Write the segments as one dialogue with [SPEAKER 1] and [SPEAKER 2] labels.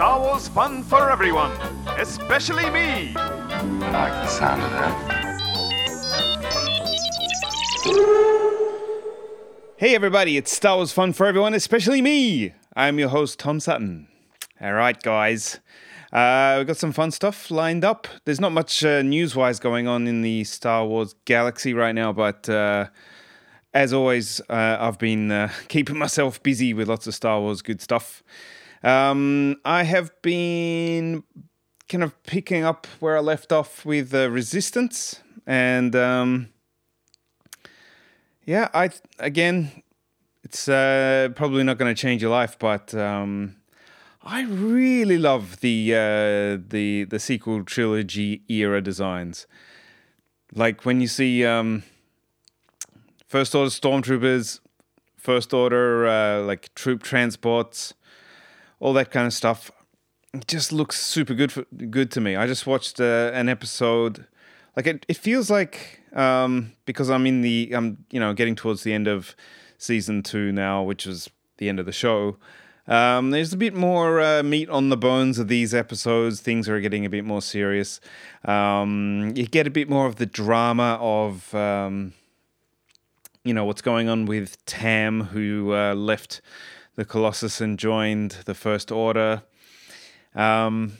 [SPEAKER 1] Star Wars fun for everyone, especially me.
[SPEAKER 2] I like the sound of that.
[SPEAKER 3] Hey everybody, it's Star Wars fun for everyone, especially me. I'm your host Tom Sutton. All right, guys, uh, we've got some fun stuff lined up. There's not much uh, news-wise going on in the Star Wars galaxy right now, but uh, as always, uh, I've been uh, keeping myself busy with lots of Star Wars good stuff. Um, I have been kind of picking up where I left off with uh, Resistance, and um, yeah, I again, it's uh, probably not going to change your life, but um, I really love the uh, the the sequel trilogy era designs. Like when you see um, First Order stormtroopers, First Order uh, like troop transports, all that kind of stuff. It just looks super good for, good to me. I just watched uh, an episode. Like it, it feels like um, because I'm in the I'm you know getting towards the end of season two now, which is the end of the show. Um, there's a bit more uh, meat on the bones of these episodes. Things are getting a bit more serious. Um, you get a bit more of the drama of, um, you know, what's going on with Tam, who uh, left the Colossus and joined the First Order. Um,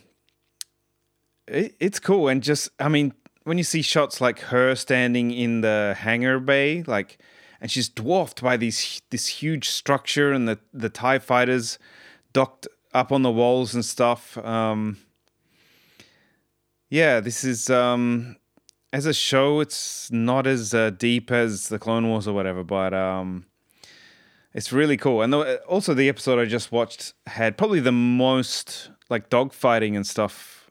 [SPEAKER 3] it, it's cool. And just, I mean, when you see shots like her standing in the hangar bay, like and she's dwarfed by these this huge structure and the the Tie fighters docked up on the walls and stuff. Um, yeah, this is um, as a show, it's not as uh, deep as the Clone Wars or whatever, but um, it's really cool. And also, the episode I just watched had probably the most like dogfighting and stuff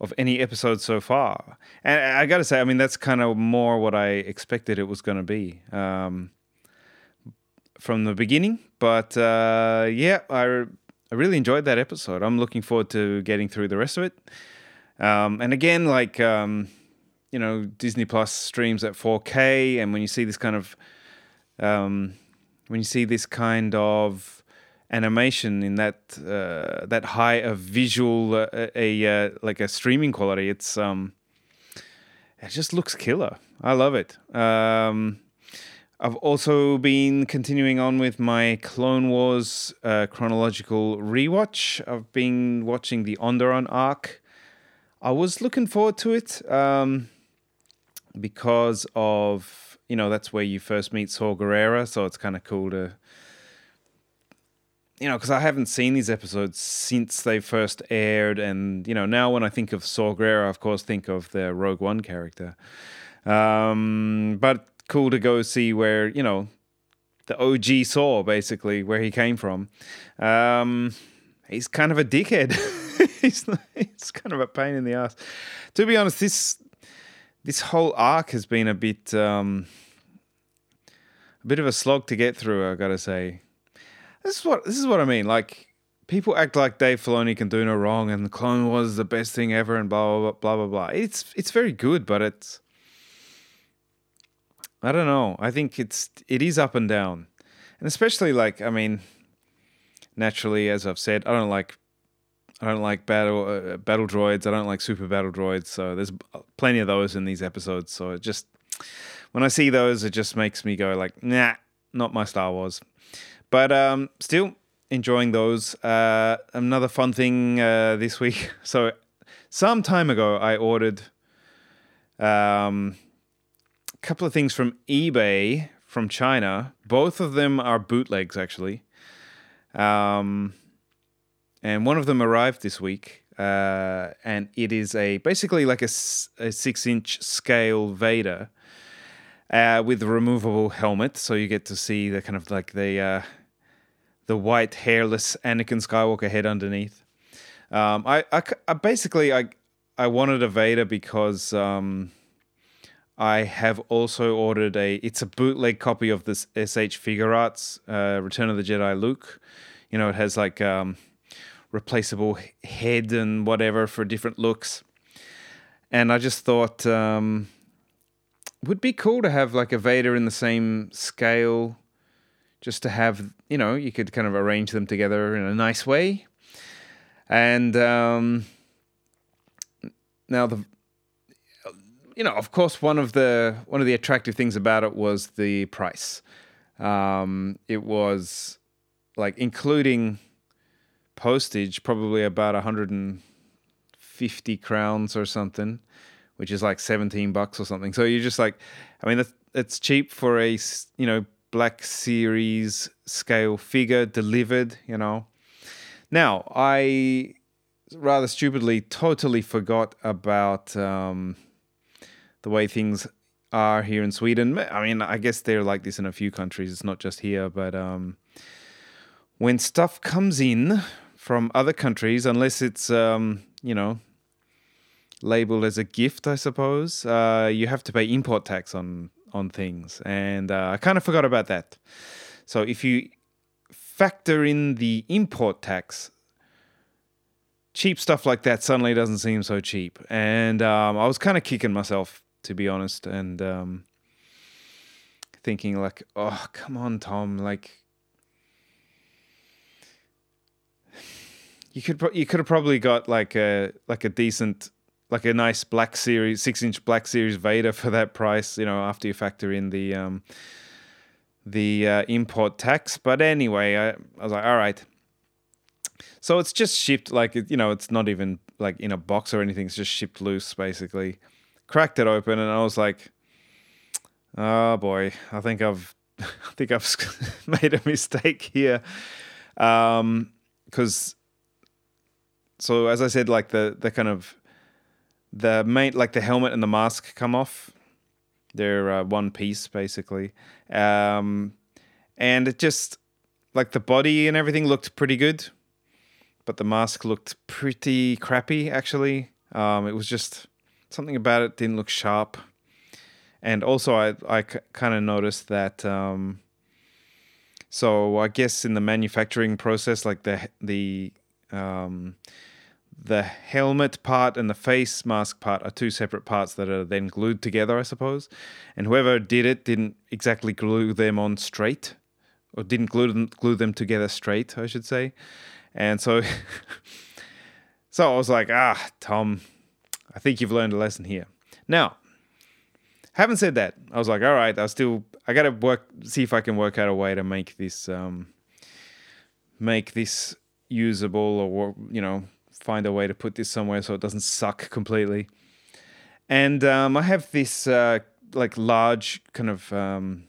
[SPEAKER 3] of any episode so far. And I got to say, I mean, that's kind of more what I expected it was going to be um, from the beginning. But uh, yeah, I, I really enjoyed that episode. I'm looking forward to getting through the rest of it. Um, and again, like, um, you know, Disney Plus streams at 4K. And when you see this kind of, um, when you see this kind of, animation in that uh, that high of visual uh, a uh, like a streaming quality. It's um, it just looks killer. I love it. Um, I've also been continuing on with my Clone Wars uh, chronological rewatch. I've been watching the Onderon arc. I was looking forward to it um, because of you know that's where you first meet Saw Gerrera, so it's kind of cool to you know, because I haven't seen these episodes since they first aired, and you know, now when I think of Saw Gerrera, I of course think of the Rogue One character. Um, but cool to go see where you know the OG Saw, basically where he came from. Um, he's kind of a dickhead. he's, he's kind of a pain in the ass. To be honest, this this whole arc has been a bit um, a bit of a slog to get through. I gotta say. This is what this is what I mean. Like people act like Dave Filoni can do no wrong, and the Clone Wars is the best thing ever, and blah blah blah blah blah. It's it's very good, but it's I don't know. I think it's it is up and down, and especially like I mean, naturally, as I've said, I don't like I don't like battle uh, battle droids. I don't like super battle droids. So there's plenty of those in these episodes. So it just when I see those, it just makes me go like, nah, not my Star Wars. But um, still enjoying those. Uh, another fun thing uh, this week. So, some time ago, I ordered um, a couple of things from eBay from China. Both of them are bootlegs, actually. Um, and one of them arrived this week. Uh, and it is a basically like a, a six inch scale Vader uh, with removable helmet, so you get to see the kind of like the uh, the white hairless Anakin Skywalker head underneath. Um, I, I, I, basically I I wanted a Vader because um, I have also ordered a it's a bootleg copy of this SH Figuarts uh, Return of the Jedi Luke. You know, it has like um, replaceable head and whatever for different looks. And I just thought um, would be cool to have like a Vader in the same scale just to have, you know, you could kind of arrange them together in a nice way. And um, now the you know, of course, one of the one of the attractive things about it was the price. Um, it was like including postage, probably about 150 crowns or something, which is like 17 bucks or something. So you're just like, I mean, that's, it's cheap for a you know Black Series scale figure delivered. You know. Now I rather stupidly totally forgot about um, the way things are here in Sweden. I mean, I guess they're like this in a few countries. It's not just here, but um, when stuff comes in from other countries, unless it's um, you know labeled as a gift, I suppose, uh, you have to pay import tax on on things, and uh, I kind of forgot about that. So if you factor in the import tax, cheap stuff like that suddenly doesn't seem so cheap, and um, I was kind of kicking myself to be honest, and um, thinking like, oh, come on, Tom, like. You could pro- you could have probably got like a like a decent like a nice black series six inch black series Vader for that price you know after you factor in the um, the uh, import tax. But anyway I, I was like all right. So it's just shipped like you know it's not even like in a box or anything. It's just shipped loose basically. Cracked it open, and I was like, "Oh boy, I think I've, I think I've made a mistake here," because um, so as I said, like the the kind of the main like the helmet and the mask come off. They're uh, one piece basically, um, and it just like the body and everything looked pretty good, but the mask looked pretty crappy actually. Um, it was just something about it didn't look sharp. And also, I, I kind of noticed that. Um, so I guess in the manufacturing process, like the the um, the helmet part and the face mask part are two separate parts that are then glued together, I suppose. And whoever did it didn't exactly glue them on straight, or didn't glue them glue them together straight, I should say. And so, so I was like, ah, Tom, I think you've learned a lesson here. Now, having said that, I was like, all right, I still I gotta work see if I can work out a way to make this um, make this usable or you know find a way to put this somewhere so it doesn't suck completely. And um, I have this uh, like large kind of um,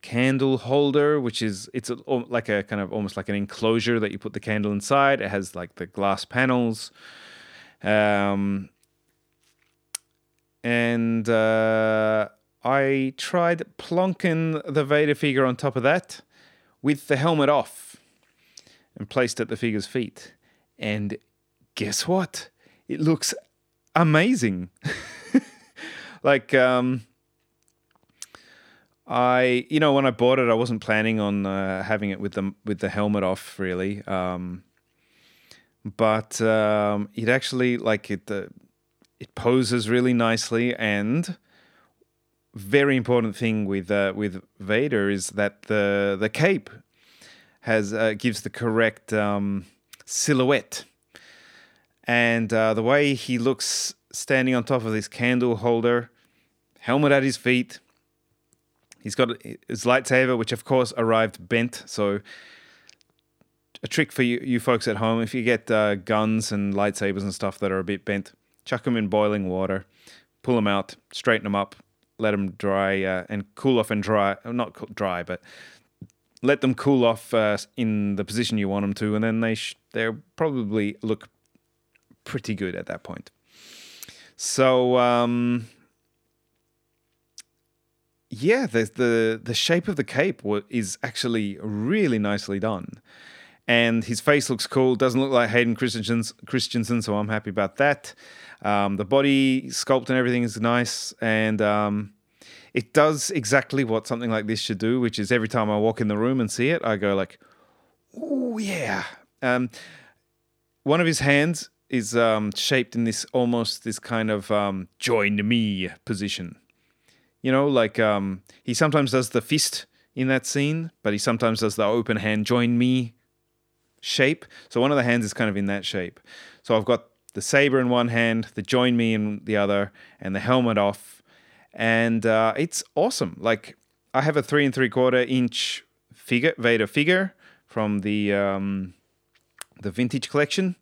[SPEAKER 3] candle holder, which is it's a, like a kind of almost like an enclosure that you put the candle inside. It has like the glass panels. Um, and uh, I tried plonking the Vader figure on top of that with the helmet off and placed at the figure's feet. And guess what? It looks amazing. like, um, I, you know, when I bought it, I wasn't planning on uh, having it with the with the helmet off, really. Um, but um, it actually, like, it uh, it poses really nicely and very important thing with uh, with Vader is that the the cape has uh, gives the correct um, silhouette, and uh, the way he looks standing on top of this candle holder, helmet at his feet. He's got his lightsaber, which of course arrived bent. So, a trick for you, you folks at home: if you get uh, guns and lightsabers and stuff that are a bit bent, chuck them in boiling water, pull them out, straighten them up, let them dry uh, and cool off and dry. Not dry, but let them cool off uh, in the position you want them to, and then they sh- they probably look pretty good at that point. So um, yeah, the the the shape of the cape is actually really nicely done, and his face looks cool. Doesn't look like Hayden Christensen, so I'm happy about that. Um, the body sculpt and everything is nice, and um, it does exactly what something like this should do, which is every time I walk in the room and see it, I go like, "Oh yeah." Um, one of his hands is um, shaped in this almost this kind of um, join me position. You know, like um, he sometimes does the fist in that scene, but he sometimes does the open hand join me shape. So one of the hands is kind of in that shape. So I've got the saber in one hand, the join me in the other, and the helmet off, and uh, it's awesome. Like I have a three and three quarter inch figure Vader figure from the um, the vintage collection.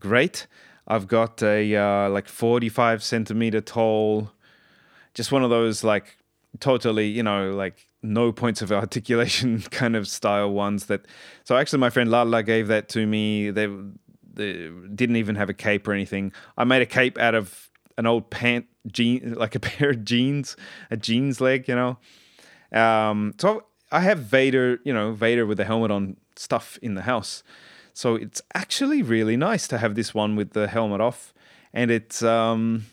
[SPEAKER 3] Great. I've got a uh, like 45 centimeter tall, just one of those like totally, you know, like no points of articulation kind of style ones that. So actually, my friend Lala gave that to me. They, they didn't even have a cape or anything. I made a cape out of an old pant jean, like a pair of jeans, a jeans leg, you know. Um, so I have Vader, you know, Vader with the helmet on stuff in the house. So it's actually really nice to have this one with the helmet off. And it's um,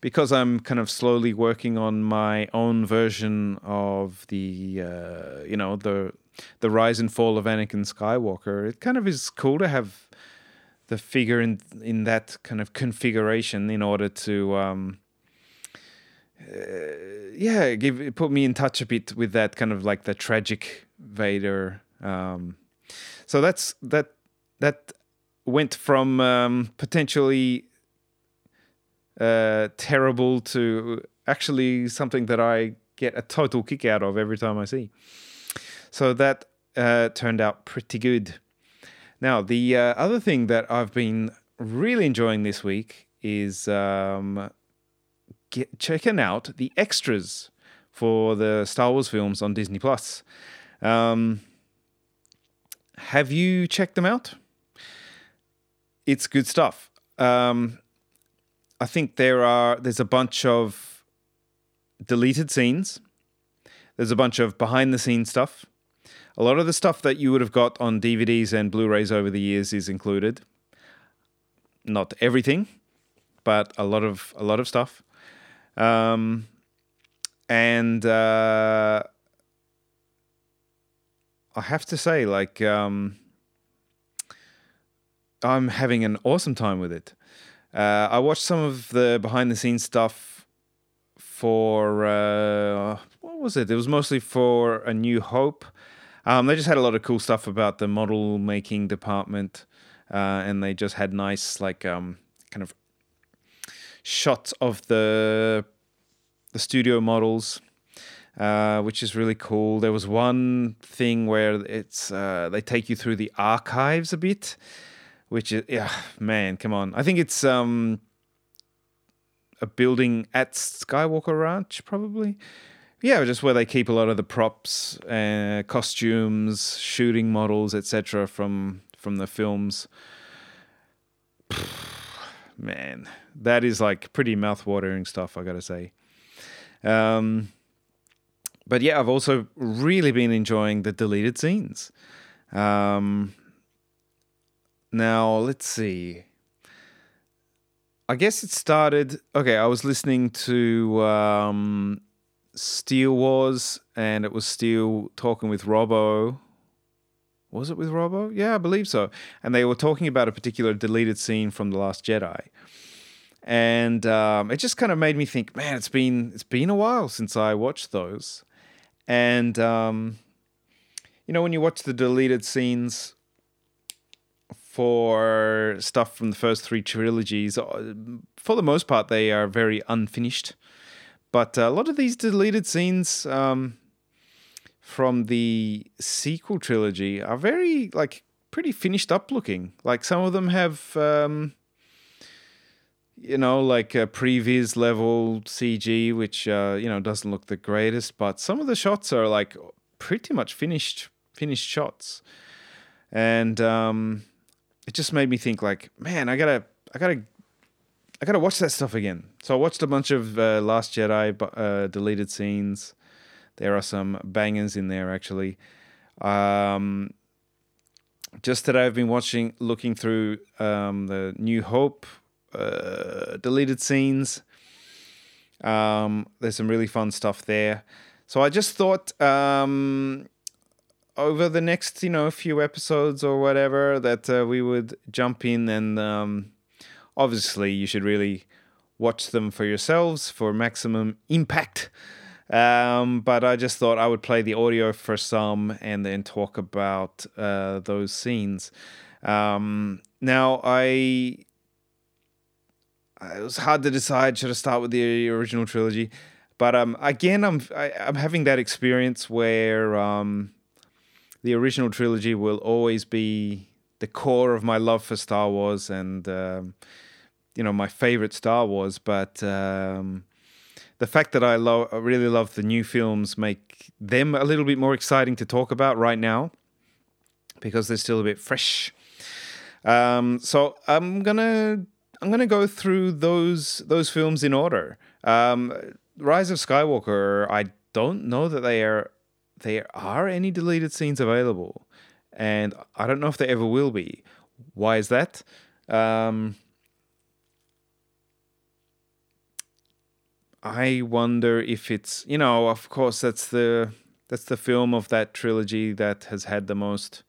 [SPEAKER 3] because I'm kind of slowly working on my own version of the, uh, you know, the the rise and fall of Anakin Skywalker. It kind of is cool to have the figure in in that kind of configuration in order to um, uh, yeah, give put me in touch a bit with that kind of like the tragic Vader. Um, so that's that that went from um, potentially uh, terrible to actually something that I get a total kick out of every time I see. So that uh, turned out pretty good. Now, the uh, other thing that I've been really enjoying this week is um, get, checking out the extras for the Star Wars films on Disney Plus. Um, have you checked them out? It's good stuff. Um, I think there are there's a bunch of deleted scenes. There's a bunch of behind the scenes stuff. A lot of the stuff that you would have got on DVDs and Blu-rays over the years is included. Not everything, but a lot of a lot of stuff. Um, and uh, I have to say, like, um, I'm having an awesome time with it. Uh, I watched some of the behind the scenes stuff for uh, what was it? It was mostly for A New Hope. Um, they just had a lot of cool stuff about the model making department, uh, and they just had nice like um, kind of shots of the the studio models, uh, which is really cool. There was one thing where it's uh, they take you through the archives a bit, which is yeah, man, come on. I think it's um, a building at Skywalker Ranch, probably. Yeah, just where they keep a lot of the props, uh, costumes, shooting models, etc. from from the films. Man, that is like pretty mouth-watering stuff. I gotta say. Um, but yeah, I've also really been enjoying the deleted scenes. Um, now, let's see. I guess it started. Okay, I was listening to um, Steele Wars, and it was Steele talking with Robbo. Was it with Robbo? Yeah, I believe so. And they were talking about a particular deleted scene from The Last Jedi and um, it just kind of made me think, man, it's been it's been a while since I watched those, and um, you know when you watch the deleted scenes for stuff from the first three trilogies, uh, for the most part they are very unfinished, but a lot of these deleted scenes um, from the sequel trilogy are very like pretty finished up looking. Like some of them have um, you know, like a previs level CG, which uh, you know doesn't look the greatest, but some of the shots are like pretty much finished finished shots, and um, it just made me think like, man, I gotta, I gotta, I gotta watch that stuff again. So I watched a bunch of uh, Last Jedi uh, deleted scenes. There are some bangers in there actually. Um, just that I've been watching, looking through um, the New Hope uh, deleted scenes. Um, there's some really fun stuff there. So I just thought um, over the next, you know, few episodes or whatever that uh, we would jump in and um, obviously you should really watch them for yourselves for maximum impact. Um, but I just thought I would play the audio for some and then talk about uh, those scenes. Um, now, I it was hard to decide should I start with the original trilogy, but um, again, I'm I, am i am having that experience where um, the original trilogy will always be the core of my love for Star Wars and um, you know my favorite Star Wars, but um, the fact that I love, I really love the new films make them a little bit more exciting to talk about right now because they're still a bit fresh. Um, so I'm gonna I'm gonna go through those those films in order. Um, Rise of Skywalker. I don't know that they are there are any deleted scenes available, and I don't know if there ever will be. Why is that? Um, I wonder if it's you know of course that's the that's the film of that trilogy that has had the most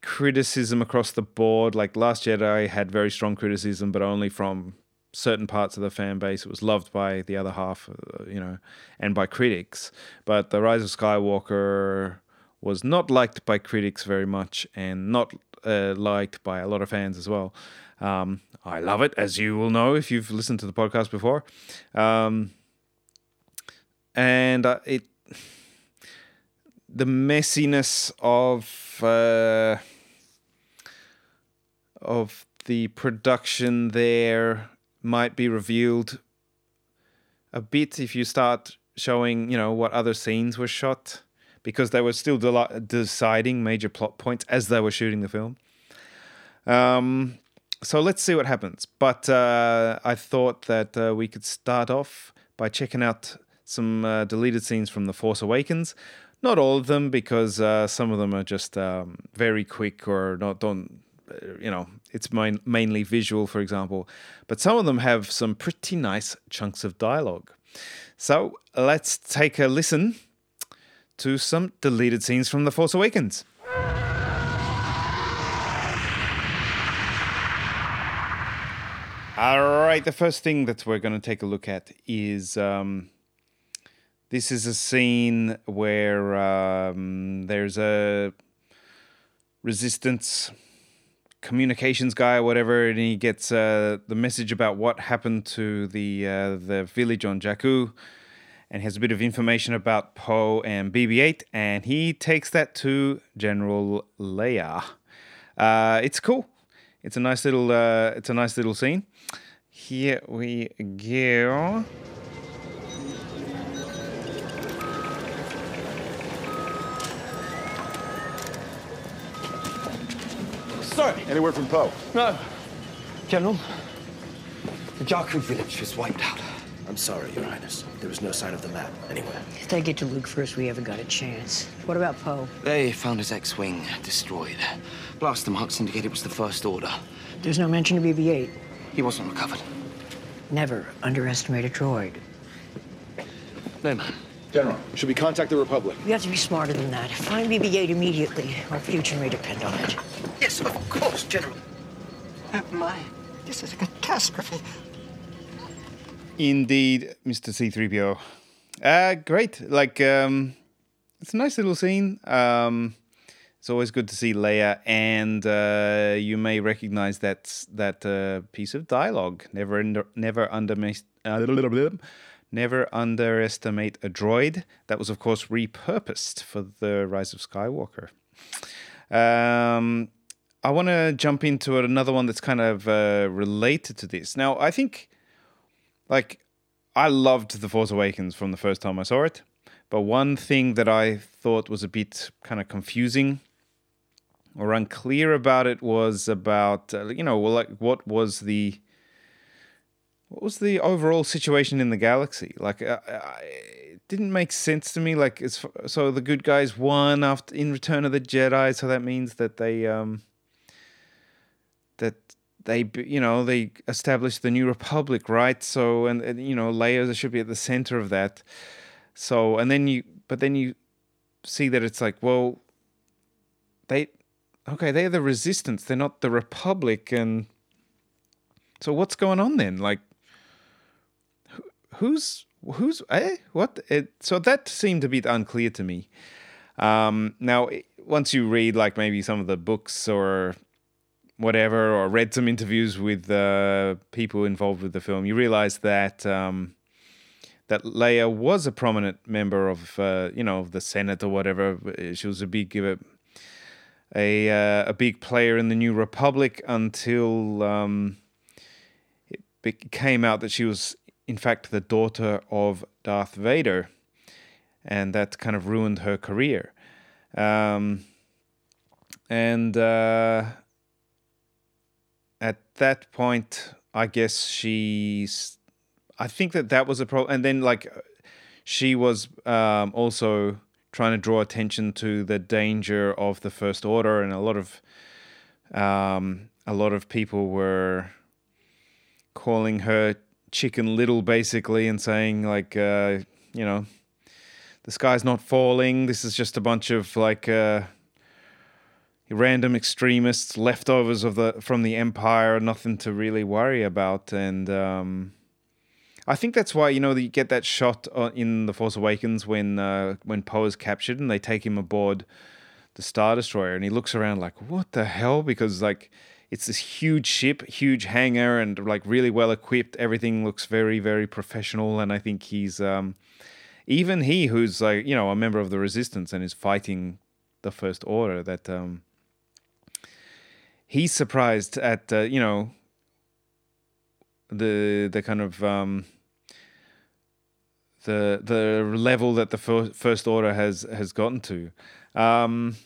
[SPEAKER 3] criticism across the board. Like Last Jedi had very strong criticism, but only from certain parts of the fan base. It was loved by the other half, uh, you know, and by critics. But The Rise of Skywalker was not liked by critics very much and not uh, liked by a lot of fans as well. Um, I love it, as you will know if you've listened to the podcast before. Um, and uh, it, the messiness of uh, of the production there might be revealed a bit if you start showing, you know, what other scenes were shot because they were still de- deciding major plot points as they were shooting the film. Um, so let's see what happens. But uh, I thought that uh, we could start off by checking out some uh, deleted scenes from The Force Awakens. Not all of them, because uh, some of them are just um, very quick or not don't uh, you know it's main, mainly visual, for example. But some of them have some pretty nice chunks of dialogue. So let's take a listen to some deleted scenes from The Force Awakens. All right, the first thing that we're going to take a look at is um, this is a scene where um, there's a resistance communications guy or whatever, and he gets uh, the message about what happened to the uh, the village on Jakku, and has a bit of information about Poe and BB-8, and he takes that to General Leia. Uh, it's cool. It's a nice little uh, it's a nice little scene. Here we go.
[SPEAKER 4] Sir!
[SPEAKER 5] Any word from Poe?
[SPEAKER 4] No. General, the Jakku village was wiped out.
[SPEAKER 6] I'm sorry, Your Highness. There was no sign of the map anywhere.
[SPEAKER 7] If they get to Luke first, we haven't got a chance. What about Poe?
[SPEAKER 8] They found his X-Wing destroyed. Blaster marks indicate it was the First Order.
[SPEAKER 7] There's no mention of BB-8.
[SPEAKER 8] He wasn't recovered.
[SPEAKER 7] Never underestimate a droid.
[SPEAKER 8] No, man.
[SPEAKER 5] General, should we contact the Republic?
[SPEAKER 7] You have to be smarter than that. Find BB-8 immediately. Our future may depend on it.
[SPEAKER 6] Yes, of course, General.
[SPEAKER 9] Oh, my. This is a catastrophe.
[SPEAKER 3] Indeed, Mr. C3PO. Uh, great. Like, um, it's a nice little scene. Um, it's always good to see Leia, and uh, you may recognize that that uh, piece of dialogue. Never, under, never underestimate, uh, never underestimate a droid. That was, of course, repurposed for the Rise of Skywalker. Um, I want to jump into another one that's kind of uh, related to this. Now, I think like I loved The Force Awakens from the first time I saw it, but one thing that I thought was a bit kind of confusing or unclear about it was about uh, you know like what was the what was the overall situation in the galaxy? Like uh, it didn't make sense to me like so the good guys won after in return of the jedi so that means that they um that they you know they established the new republic right? So and, and, you know Leia should be at the center of that. So and then you but then you see that it's like well they okay they're the resistance. They're not the republic and so what's going on then? Like who's who's eh? What? It so that seemed a bit unclear to me. Um now once you read like maybe some of the books or whatever or read some interviews with uh, people involved with the film you realize that um that Leia was a prominent member of uh, you know the Senate or whatever. She was a big uh, a uh, a big player in the New Republic until um it be- came out that she was in fact the daughter of Darth Vader, and that kind of ruined her career. Um, and uh, at that point, I guess she's. I think that that was a problem, and then like she was um, also trying to draw attention to the danger of the First Order, and a lot of um, a lot of people were calling her chicken little basically and saying like uh, you know the sky's not falling. This is just a bunch of like uh, random extremists leftovers of the from the empire nothing to really worry about. And um, I think that's why you know you get that shot uh, in the Force Awakens when uh, when Poe is captured and they take him aboard the Star Destroyer and he looks around like what the hell because like it's this huge ship, huge hangar, and like really well equipped. Everything looks very, very professional, and I think he's um, even he who's like you know a member of the Resistance and is fighting the First Order. That um, he's surprised at uh, you know the the kind of um, the the level that the fir- First Order has has gotten to. Um,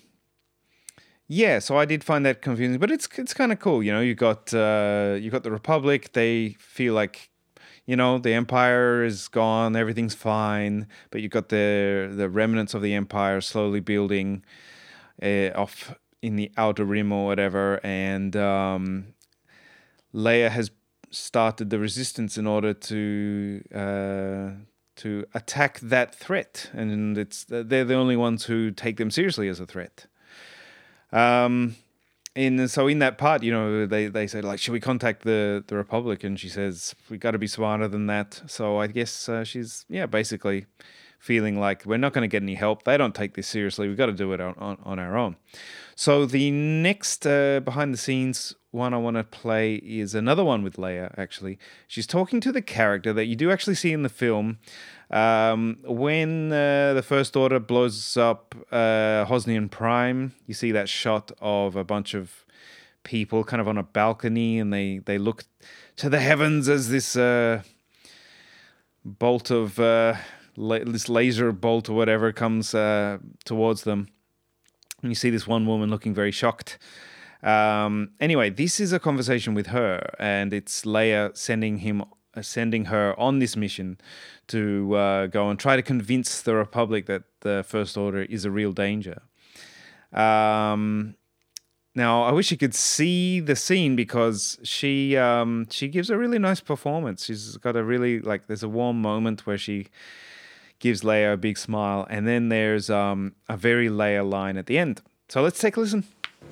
[SPEAKER 3] yeah, so I did find that confusing, but it's it's kind of cool. You know, you got uh, you got the Republic. They feel like, you know, the Empire is gone, everything's fine, but you got the the remnants of the Empire slowly building uh, off in the outer rim or whatever, and um, Leia has started the Resistance in order to. Uh, to attack that threat, and it's they're the only ones who take them seriously as a threat. Um, in so in that part, you know, they they say like, should we contact the the Republic? And she says we got to be smarter than that. So I guess uh, she's yeah, basically feeling like we're not going to get any help. They don't take this seriously. We've got to do it on, on, on our own. So the next uh, behind the scenes one I want to play is another one with Leia, actually. She's talking to the character that you do actually see in the film um, when uh, the First Order blows up uh, Hosnian Prime. You see that shot of a bunch of people kind of on a balcony and they, they look to the heavens as this uh, bolt of uh, la- this laser bolt or whatever comes uh, towards them. And you see this one woman looking very shocked. Um, anyway, this is a conversation with her, and it's Leia sending him, uh, sending her on this mission to uh, go and try to convince the Republic that the First Order is a real danger. Um, now, I wish you could see the scene because she um, she gives a really nice performance. She's got a really like there's a warm moment where she gives Leia a big smile, and then there's um, a very Leia line at the end. So let's take a listen.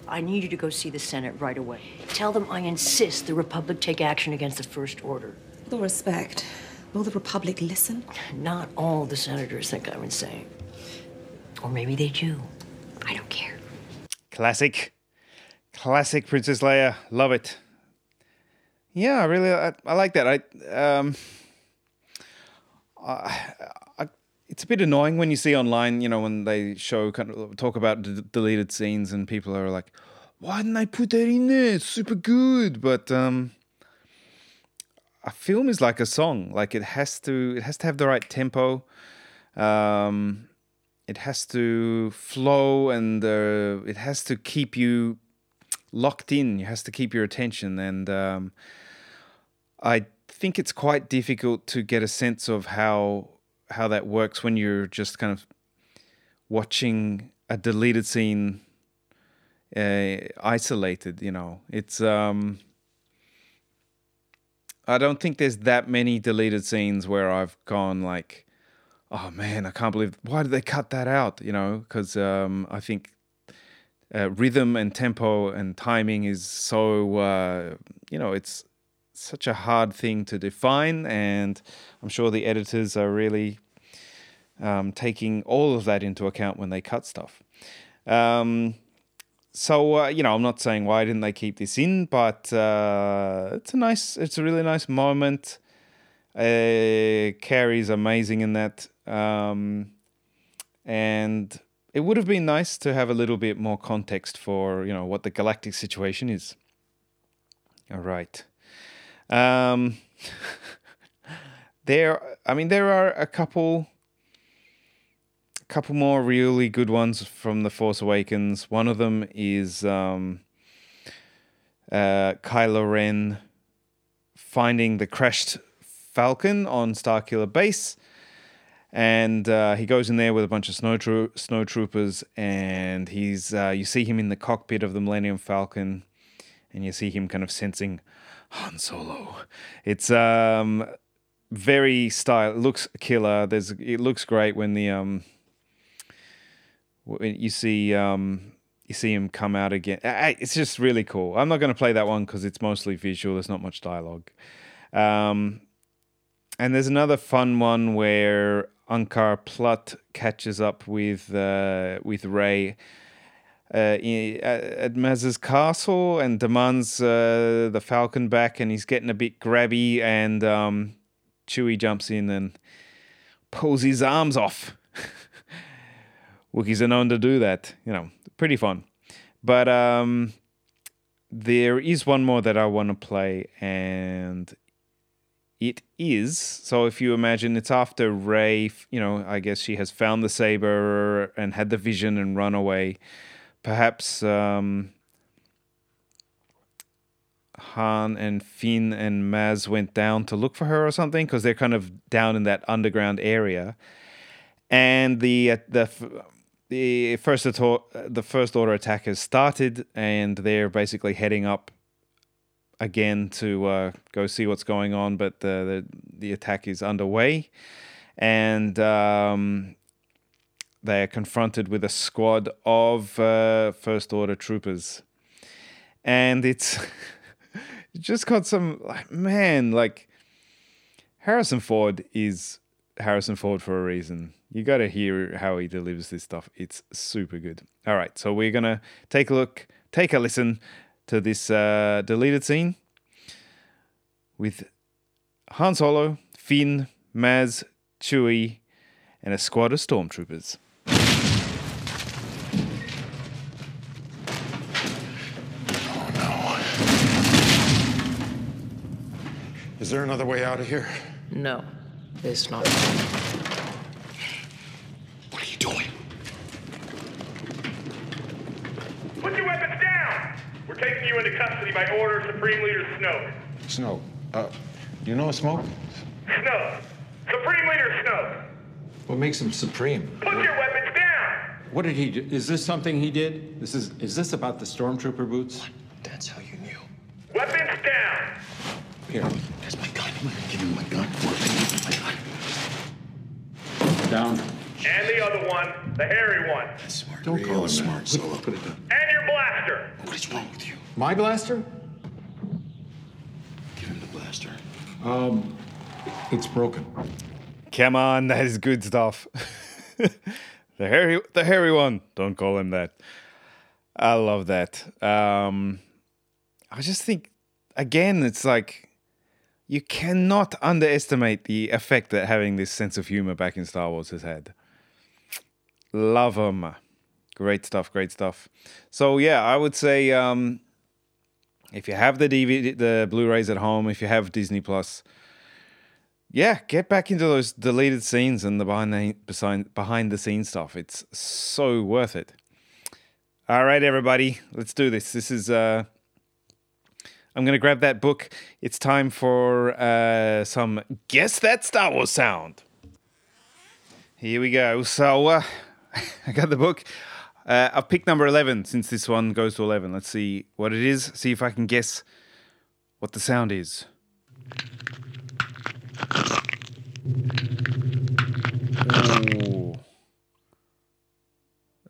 [SPEAKER 7] I need you to go see the Senate right away. Tell them I insist the Republic take action against the First Order.
[SPEAKER 10] With all respect, will the Republic listen?
[SPEAKER 7] Not all the senators think I'm insane. Or maybe they do. I don't care.
[SPEAKER 3] Classic. Classic Princess Leia. Love it. Yeah, I really I, I like that. I um I, I, it's a bit annoying when you see online, you know, when they show kind of talk about d- deleted scenes and people are like, "Why didn't they put that in there? It's super good." But um a film is like a song. Like it has to it has to have the right tempo. Um it has to flow and uh, it has to keep you locked in. It has to keep your attention. And um, I think it's quite difficult to get a sense of how how that works when you're just kind of watching a deleted scene uh, isolated. You know, it's. Um, I don't think there's that many deleted scenes where I've gone like, oh man, I can't believe why did they cut that out? You know, because um, I think uh, rhythm and tempo and timing is so uh, you know it's such a hard thing to define, and I'm sure the editors are really um, taking all of that into account when they cut stuff. Um, so uh, you know, I'm not saying why didn't they keep this in, but uh, it's a nice, it's a really nice moment. Uh, Carrie's amazing in that, um, and it would have been nice to have a little bit more context for you know what the galactic situation is. All right. Um, there, I mean, there are a couple a couple more really good ones from The Force Awakens. One of them is um, uh, Kylo Ren finding the crashed Falcon on Starkiller Base. And uh, he goes in there with a bunch of snow tro- snowtroopers, and he's uh, you see him in the cockpit of the Millennium Falcon, and you see him kind of sensing Han Solo. It's um, very style. It looks killer. There's it looks great when the um, you see um, you see him come out again. It's just really cool. I'm not going to play that one because it's mostly visual. There's not much dialogue. Um, and there's another fun one where Unkar Plutt catches up with uh, with uh, at Maz's castle and demands uh, the Falcon back, and he's getting a bit grabby, and um, Chewie jumps in and pulls his arms off. Wookiees are known to do that. You know, pretty fun. But um, there is one more that I want to play, and it is so. If you imagine, it's after Rey. You know, I guess she has found the saber and had the vision and run away. Perhaps um, Han and Finn and Maz went down to look for her or something because they're kind of down in that underground area, and the uh, the the first the first order attack has started, and they're basically heading up again to uh, go see what's going on. But the the, the attack is underway, and um, they are confronted with a squad of uh, first order troopers, and it's just got some like man like Harrison Ford is Harrison Ford for a reason. You got to hear how he delivers this stuff. It's super good. All right, so we're gonna take a look, take a listen to this uh, deleted scene with Han Solo, Finn, Maz, Chewie, and a squad of stormtroopers.
[SPEAKER 11] Is there another way out of here?
[SPEAKER 12] No, it's not.
[SPEAKER 11] What are you doing?
[SPEAKER 1] Put your weapons down! We're taking you into custody by order of Supreme Leader Snoke.
[SPEAKER 11] Snoke. Uh, you know Smoke?
[SPEAKER 1] Snoke. Supreme Leader Snoke.
[SPEAKER 13] What makes him supreme?
[SPEAKER 1] Put your weapons down!
[SPEAKER 13] What did he do? Is this something he did? This is is this about the stormtrooper boots?
[SPEAKER 11] That's how you knew.
[SPEAKER 1] Weapons down!
[SPEAKER 13] Here.
[SPEAKER 11] That's my gun. Give me my gun. My gun.
[SPEAKER 13] Down.
[SPEAKER 1] And the other one, the hairy one.
[SPEAKER 11] That's smart.
[SPEAKER 13] Don't
[SPEAKER 11] Real
[SPEAKER 13] call him
[SPEAKER 11] smart,
[SPEAKER 13] that.
[SPEAKER 11] Solo.
[SPEAKER 13] Put it down.
[SPEAKER 1] And your blaster!
[SPEAKER 11] What is wrong with you?
[SPEAKER 13] My blaster?
[SPEAKER 11] Give him the blaster.
[SPEAKER 13] Um, it's broken.
[SPEAKER 3] Come on, that is good stuff. the hairy, the hairy one. Don't call him that. I love that. Um, I just think, again, it's like you cannot underestimate the effect that having this sense of humor back in Star Wars has had. Love them. Great stuff, great stuff. So yeah, I would say um, if you have the DVD, the Blu-rays at home, if you have Disney Plus, yeah, get back into those deleted scenes and the behind the behind, behind the scenes stuff. It's so worth it. All right, everybody, let's do this. This is uh, I'm going to grab that book. It's time for uh, some Guess That Star Wars Sound. Here we go. So uh, I got the book. Uh, I've picked number 11 since this one goes to 11. Let's see what it is. See if I can guess what the sound is. Ooh.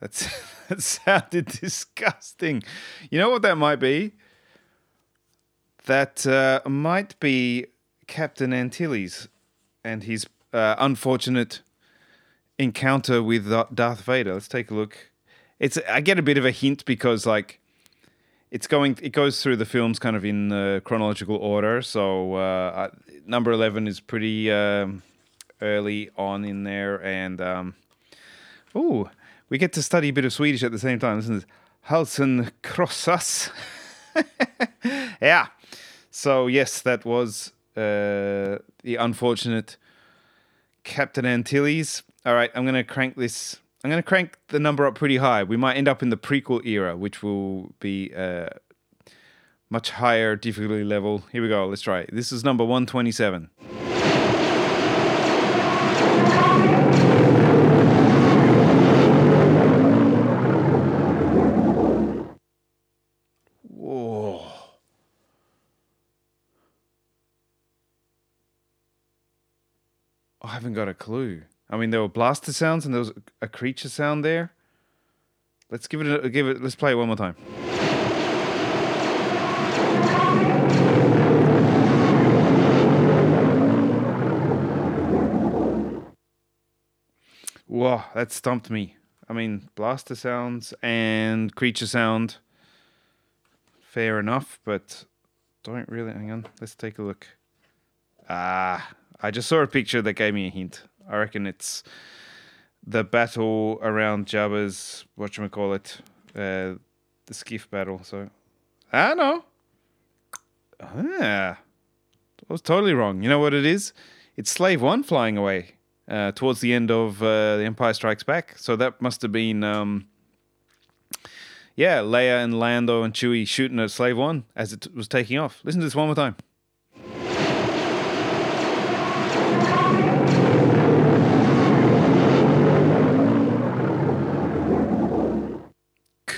[SPEAKER 3] That's, that sounded disgusting. You know what that might be? That uh, might be Captain Antilles and his uh, unfortunate encounter with Darth Vader. Let's take a look. It's I get a bit of a hint because like it's going it goes through the films kind of in uh, chronological order. So uh, number eleven is pretty um, early on in there, and um, oh, we get to study a bit of Swedish at the same time. Listen. Halsen krossas. yeah. So yes, that was uh, the unfortunate Captain Antilles. All right, I'm gonna crank this. I'm gonna crank the number up pretty high. We might end up in the prequel era, which will be uh, much higher difficulty level. Here we go. Let's try it. This is number 127. I haven't got a clue. I mean, there were blaster sounds and there was a creature sound there. Let's give it a give it. Let's play it one more time. Whoa, that stumped me. I mean, blaster sounds and creature sound. Fair enough, but don't really. Hang on, let's take a look. Ah, I just saw a picture that gave me a hint. I reckon it's the battle around Jabba's what you call it, uh, the skiff battle. So, I know. Ah, I was totally wrong. You know what it is? It's Slave One flying away uh, towards the end of uh, The Empire Strikes Back. So that must have been, um, yeah, Leia and Lando and Chewie shooting at Slave One as it was taking off. Listen to this one more time.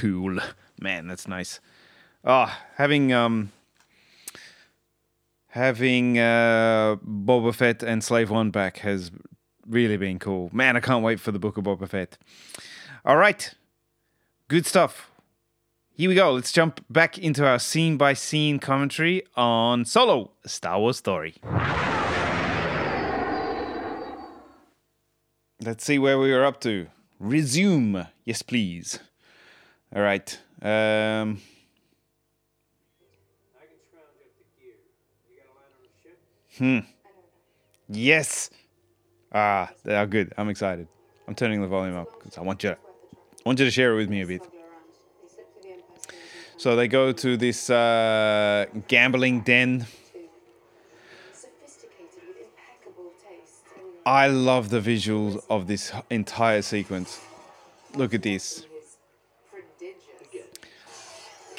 [SPEAKER 3] Cool, man. That's nice. Oh, having um, having uh, Boba Fett and Slave One back has really been cool. Man, I can't wait for the Book of Boba Fett. All right, good stuff. Here we go. Let's jump back into our scene by scene commentary on Solo, a Star Wars story. Let's see where we are up to. Resume. Yes, please. All right. Um, hmm. Yes. Ah, they are good. I'm excited. I'm turning the volume up because I want you. I want you to share it with me a bit. So they go to this uh, gambling den. I love the visuals of this entire sequence. Look at this.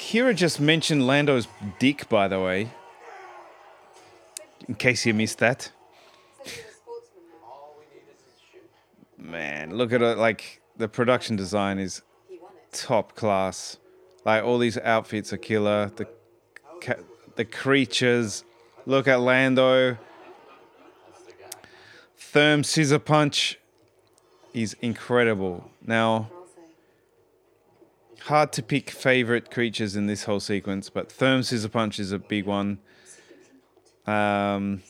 [SPEAKER 3] Qi'ra just mentioned Lando's dick, by the way. In case you missed that. Man, look at it. Like, the production design is top class. Like, all these outfits are killer. The, ca- the creatures. Look at Lando. Therm Scissorpunch is incredible. Now, hard to pick favorite creatures in this whole sequence, but Therm Scissorpunch is a big one. Um,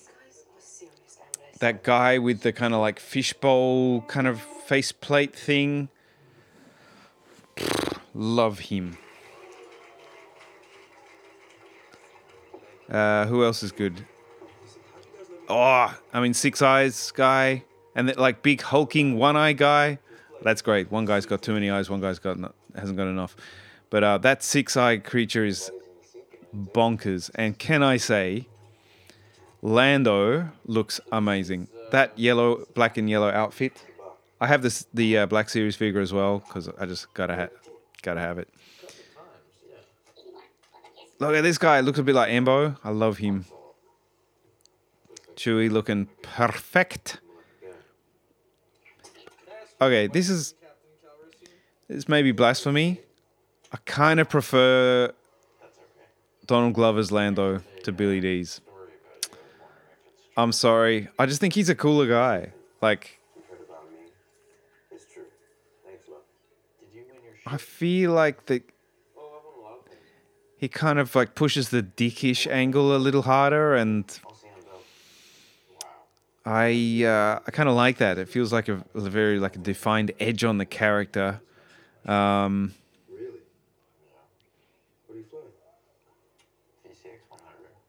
[SPEAKER 3] that guy with the kind of like fishbowl kind of faceplate thing. Love him. Uh, who else is good? Oh, I mean, Six Eyes guy, and the, like big hulking one eye guy. That's great. One guy's got too many eyes. One guy's got no, hasn't got enough. But uh, that six-eyed creature is bonkers. And can I say, Lando looks amazing. That yellow, black and yellow outfit. I have this the uh, Black Series figure as well because I just gotta ha- gotta have it. Look at this guy. Looks a bit like Embo. I love him. Chewie looking perfect. Okay, this is this may be blasphemy. I kind of prefer Donald Glover's Lando to Billy Dee's. I'm sorry. I just think he's a cooler guy. Like, I feel like the he kind of like pushes the dickish angle a little harder, and I uh, I kind of like that. It feels like a, a very like a defined edge on the character. Um, really? What are you flying?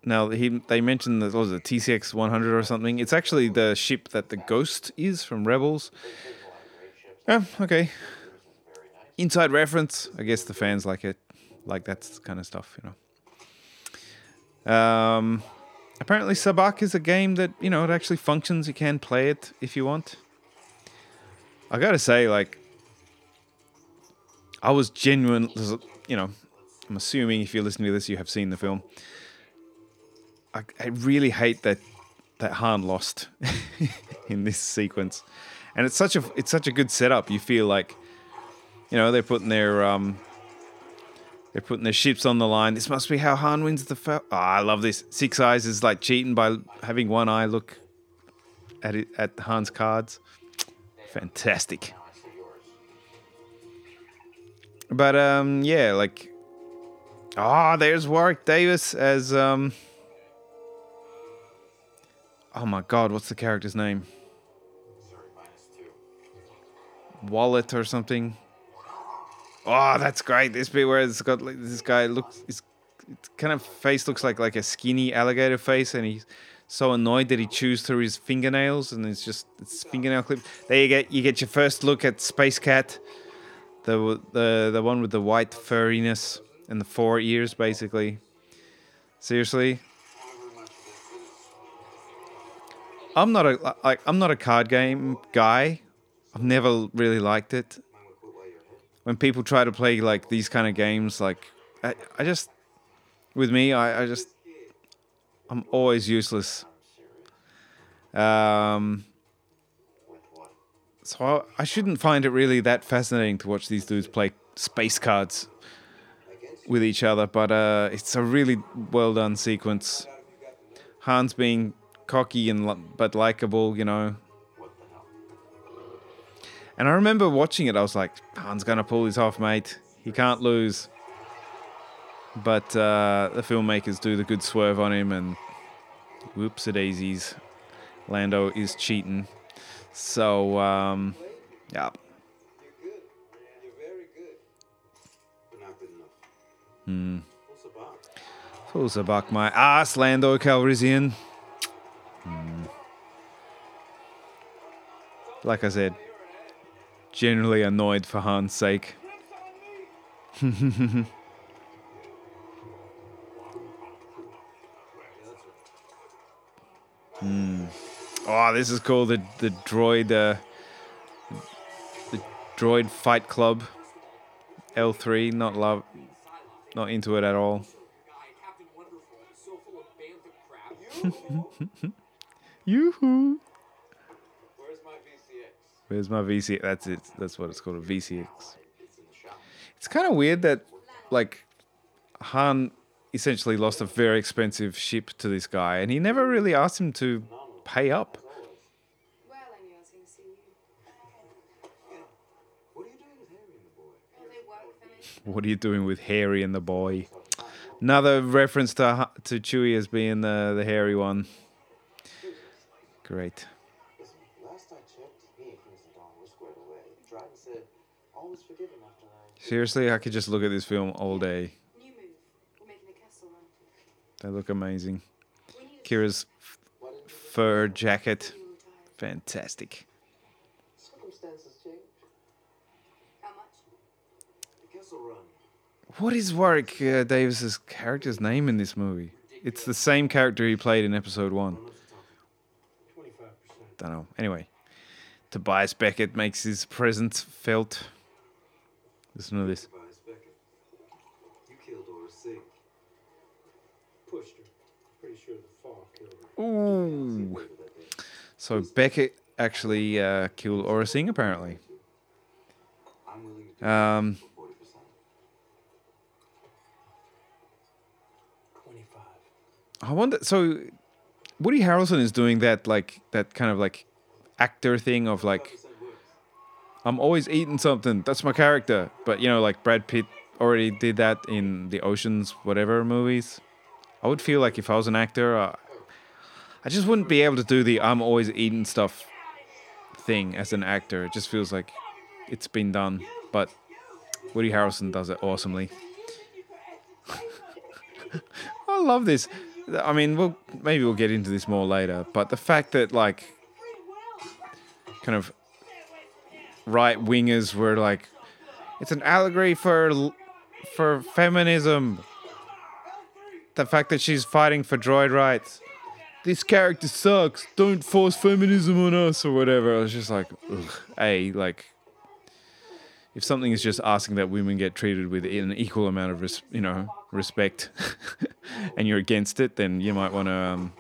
[SPEAKER 3] now he they mentioned that was a VCX 100 or something. It's actually the ship that the Ghost is from Rebels. Yeah, okay. Inside reference. I guess the fans like it, like that kind of stuff, you know. Um, apparently Sabacc is a game that you know it actually functions. You can play it if you want. I gotta say, like, I was genuine. You know, I'm assuming if you're listening to this, you have seen the film. I, I really hate that that Han lost in this sequence, and it's such a it's such a good setup. You feel like, you know, they're putting their um, they're putting their ships on the line. This must be how Han wins the. Fa- oh, I love this. Six Eyes is like cheating by having one eye look at it at Han's cards. Fantastic. But um, yeah, like, ah, oh, there's Warwick Davis as um. Oh my God, what's the character's name? Wallet or something. Oh, that's great. This bit where it's got like this guy looks, his kind of face looks like like a skinny alligator face, and he's so annoyed that he chews through his fingernails, and it's just it's fingernail clip. There you get you get your first look at Space Cat, the the the one with the white furriness and the four ears, basically. Seriously, I'm not a like I'm not a card game guy. I've never really liked it. When people try to play like these kind of games, like I, I just with me, I, I just I'm always useless. Um, so I, I shouldn't find it really that fascinating to watch these dudes play space cards with each other, but uh, it's a really well done sequence. Hans being cocky and but likable, you know. And I remember watching it. I was like, Han's gonna pull this off, mate. He can't lose. But uh, the filmmakers do the good swerve on him, and whoops, a daisies. Lando is cheating. So, um, yeah. Hmm. Full Sabacc, my ass, Lando Calrissian. Hmm. Like I said, generally annoyed for Han's sake. Hmm. Oh, this is cool. The the droid, uh, the droid fight club. L three, not love, not into it at all. Yoo-hoo. Where's my VCX? That's it. That's what it's called, a VCX. It's kind of weird that, like, Han essentially lost a very expensive ship to this guy, and he never really asked him to pay up. What are you doing with Harry and the boy? Another reference to to Chewie as being the the hairy one. Great. Seriously, I could just look at this film all day. They look amazing. Qi'ra's fur jacket, fantastic.
[SPEAKER 14] Circumstances change. How much? The Kessel Run.
[SPEAKER 3] What is Warwick uh, Davis's character's name in this movie? It's the same character he played in episode one. Don't know. Anyway, Tobias Beckett makes his presence felt. Listen to this.
[SPEAKER 14] Tobias Beckett. You killed Aurra Sing. Pushed her. Pretty sure the fall killed her.
[SPEAKER 3] Ooh. So Beckett actually uh, killed Aurra Sing, apparently. Um,
[SPEAKER 14] do 40%. 25.
[SPEAKER 3] I wonder. So, Woody Harrelson is doing that, like that kind of like actor thing of like, I'm always eating something. That's my character. But you know, like Brad Pitt already did that in the Oceans whatever movies. I would feel like if I was an actor, I just wouldn't be able to do the I'm always eating stuff thing as an actor. It just feels like it's been done. But Woody Harrelson does it awesomely. I love this. I mean, we'll maybe we'll get into this more later, but the fact that like kind of right wingers were like it's an allegory for for feminism. The fact that she's fighting for droid rights. This character sucks. Don't force feminism on us or whatever. I was just like, ugh. A like if something is just asking that women get treated with an equal amount of res- you know respect and you're against it then you might want to um,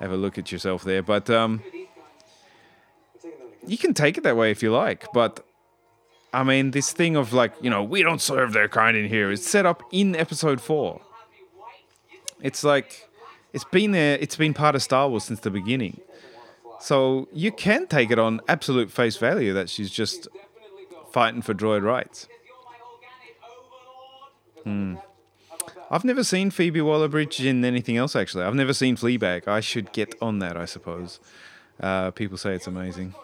[SPEAKER 3] have a look at yourself there but um, you can take it that way if you like but i mean this thing of like you know we don't serve their kind in here is set up in episode 4 it's like it's been there it's been part of star wars since the beginning so you can take it on absolute face value that she's just fighting for droid rights. Hmm. I've never seen Phoebe Waller-Bridge in anything else. Actually, I've never seen Fleabag. I should get on that. I suppose. Uh, people say it's amazing.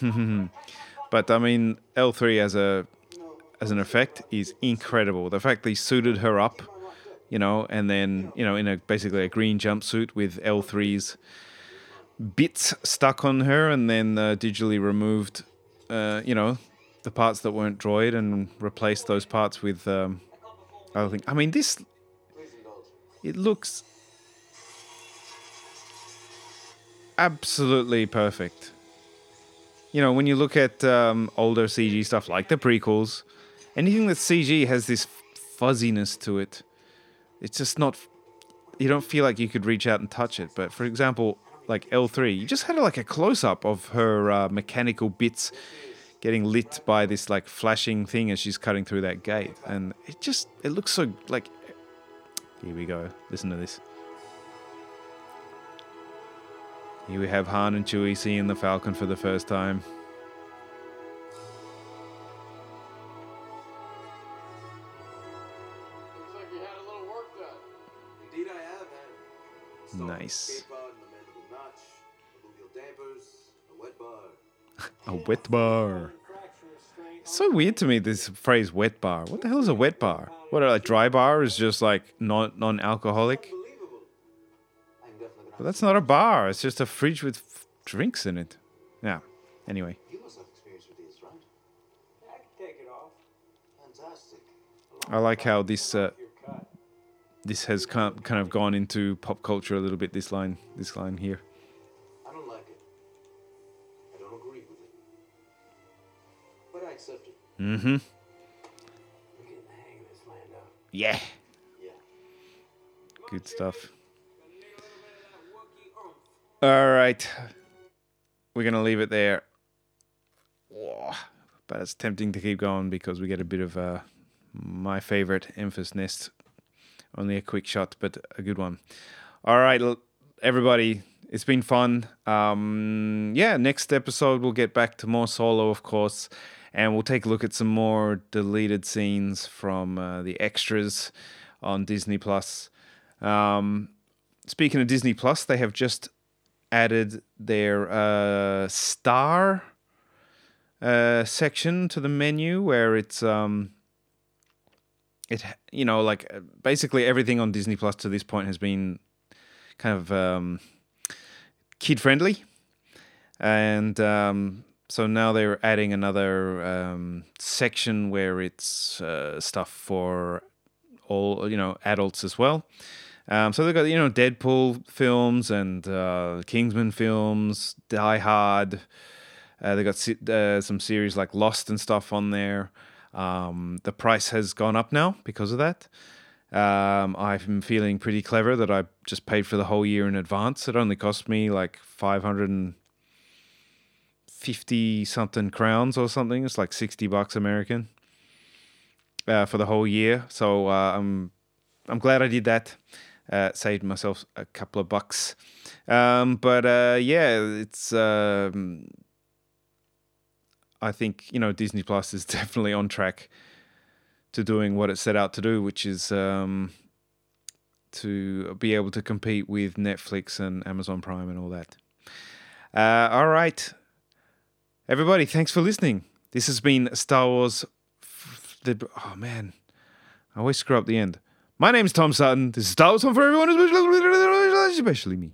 [SPEAKER 3] but I mean, L three as a as an effect is incredible. The fact they suited her up, you know, and then you know in a basically a green jumpsuit with L 3s bits stuck on her and then uh, digitally removed, uh, you know, the parts that weren't droid and replaced those parts with um, other things. I mean, this, it looks absolutely perfect. You know, when you look at um, older CG stuff like the prequels, anything that's CG has this fuzziness to it. It's just not. You don't feel like you could reach out and touch it. But for example, like L3, you just had like a close up of her uh, mechanical bits getting lit by this like flashing thing as she's cutting through that gate, and it just it looks so like. Here we go. Listen to this. Here we have Han and Chewie seeing the Falcon for the first time. Nice.
[SPEAKER 15] escape pod, an amendable notch, removable dampers, a wet bar.
[SPEAKER 3] A wet bar. It's so weird to me this phrase wet bar. What the hell is a wet bar? What a dry bar is just like non non alcoholic. But that's not a bar. It's just a fridge with f- drinks in it. Yeah. Anyway.
[SPEAKER 15] You must have experience with these, right?
[SPEAKER 14] I can take it off.
[SPEAKER 15] Fantastic.
[SPEAKER 3] I like how this uh, this has kind of, kind of gone into pop culture a little bit. This line, this line here.
[SPEAKER 15] I don't like it. I don't agree with it. But I accept it.
[SPEAKER 3] Mm-hmm.
[SPEAKER 14] We're getting the hang of this, Lando.
[SPEAKER 3] Yeah.
[SPEAKER 15] Yeah.
[SPEAKER 3] Good stuff. All right. We're going to leave it there. Whoa. But it's tempting to keep going because we get a bit of uh, my favorite Enfys Nest. Only a quick shot, but a good one. All right, everybody. It's been fun. Um, yeah, next episode we'll get back to more solo, of course, and we'll take a look at some more deleted scenes from uh, the extras on Disney Plus. Um, speaking of Disney Plus, they have just added their uh, star uh, section to the menu where it's um, it you know like uh, basically everything on Disney Plus to this point has been kind of um, kid friendly, and um, so now they're adding another um, section where it's uh, stuff for all you know adults as well. Um, so they've got you know Deadpool films and uh, Kingsman films, Die Hard. Uh, they got uh, some series like Lost and stuff on there. Um, the price has gone up now because of that. Um, I'm feeling pretty clever that I just paid for the whole year in advance. It only cost me like 550 something crowns or something. It's like 60 bucks American uh, for the whole year. So uh, I'm I'm glad I did that. Uh, saved myself a couple of bucks. Um, but uh, yeah, it's um, I think you know Disney Plus is definitely on track to doing what it set out to do, which is um, to be able to compete with Netflix and Amazon Prime and all that. Uh, all right, everybody, thanks for listening. This has been Star Wars. F- the oh man, I always screw up the end. My name's Tom Sutton. This is Star Wars Fun for everyone, especially me.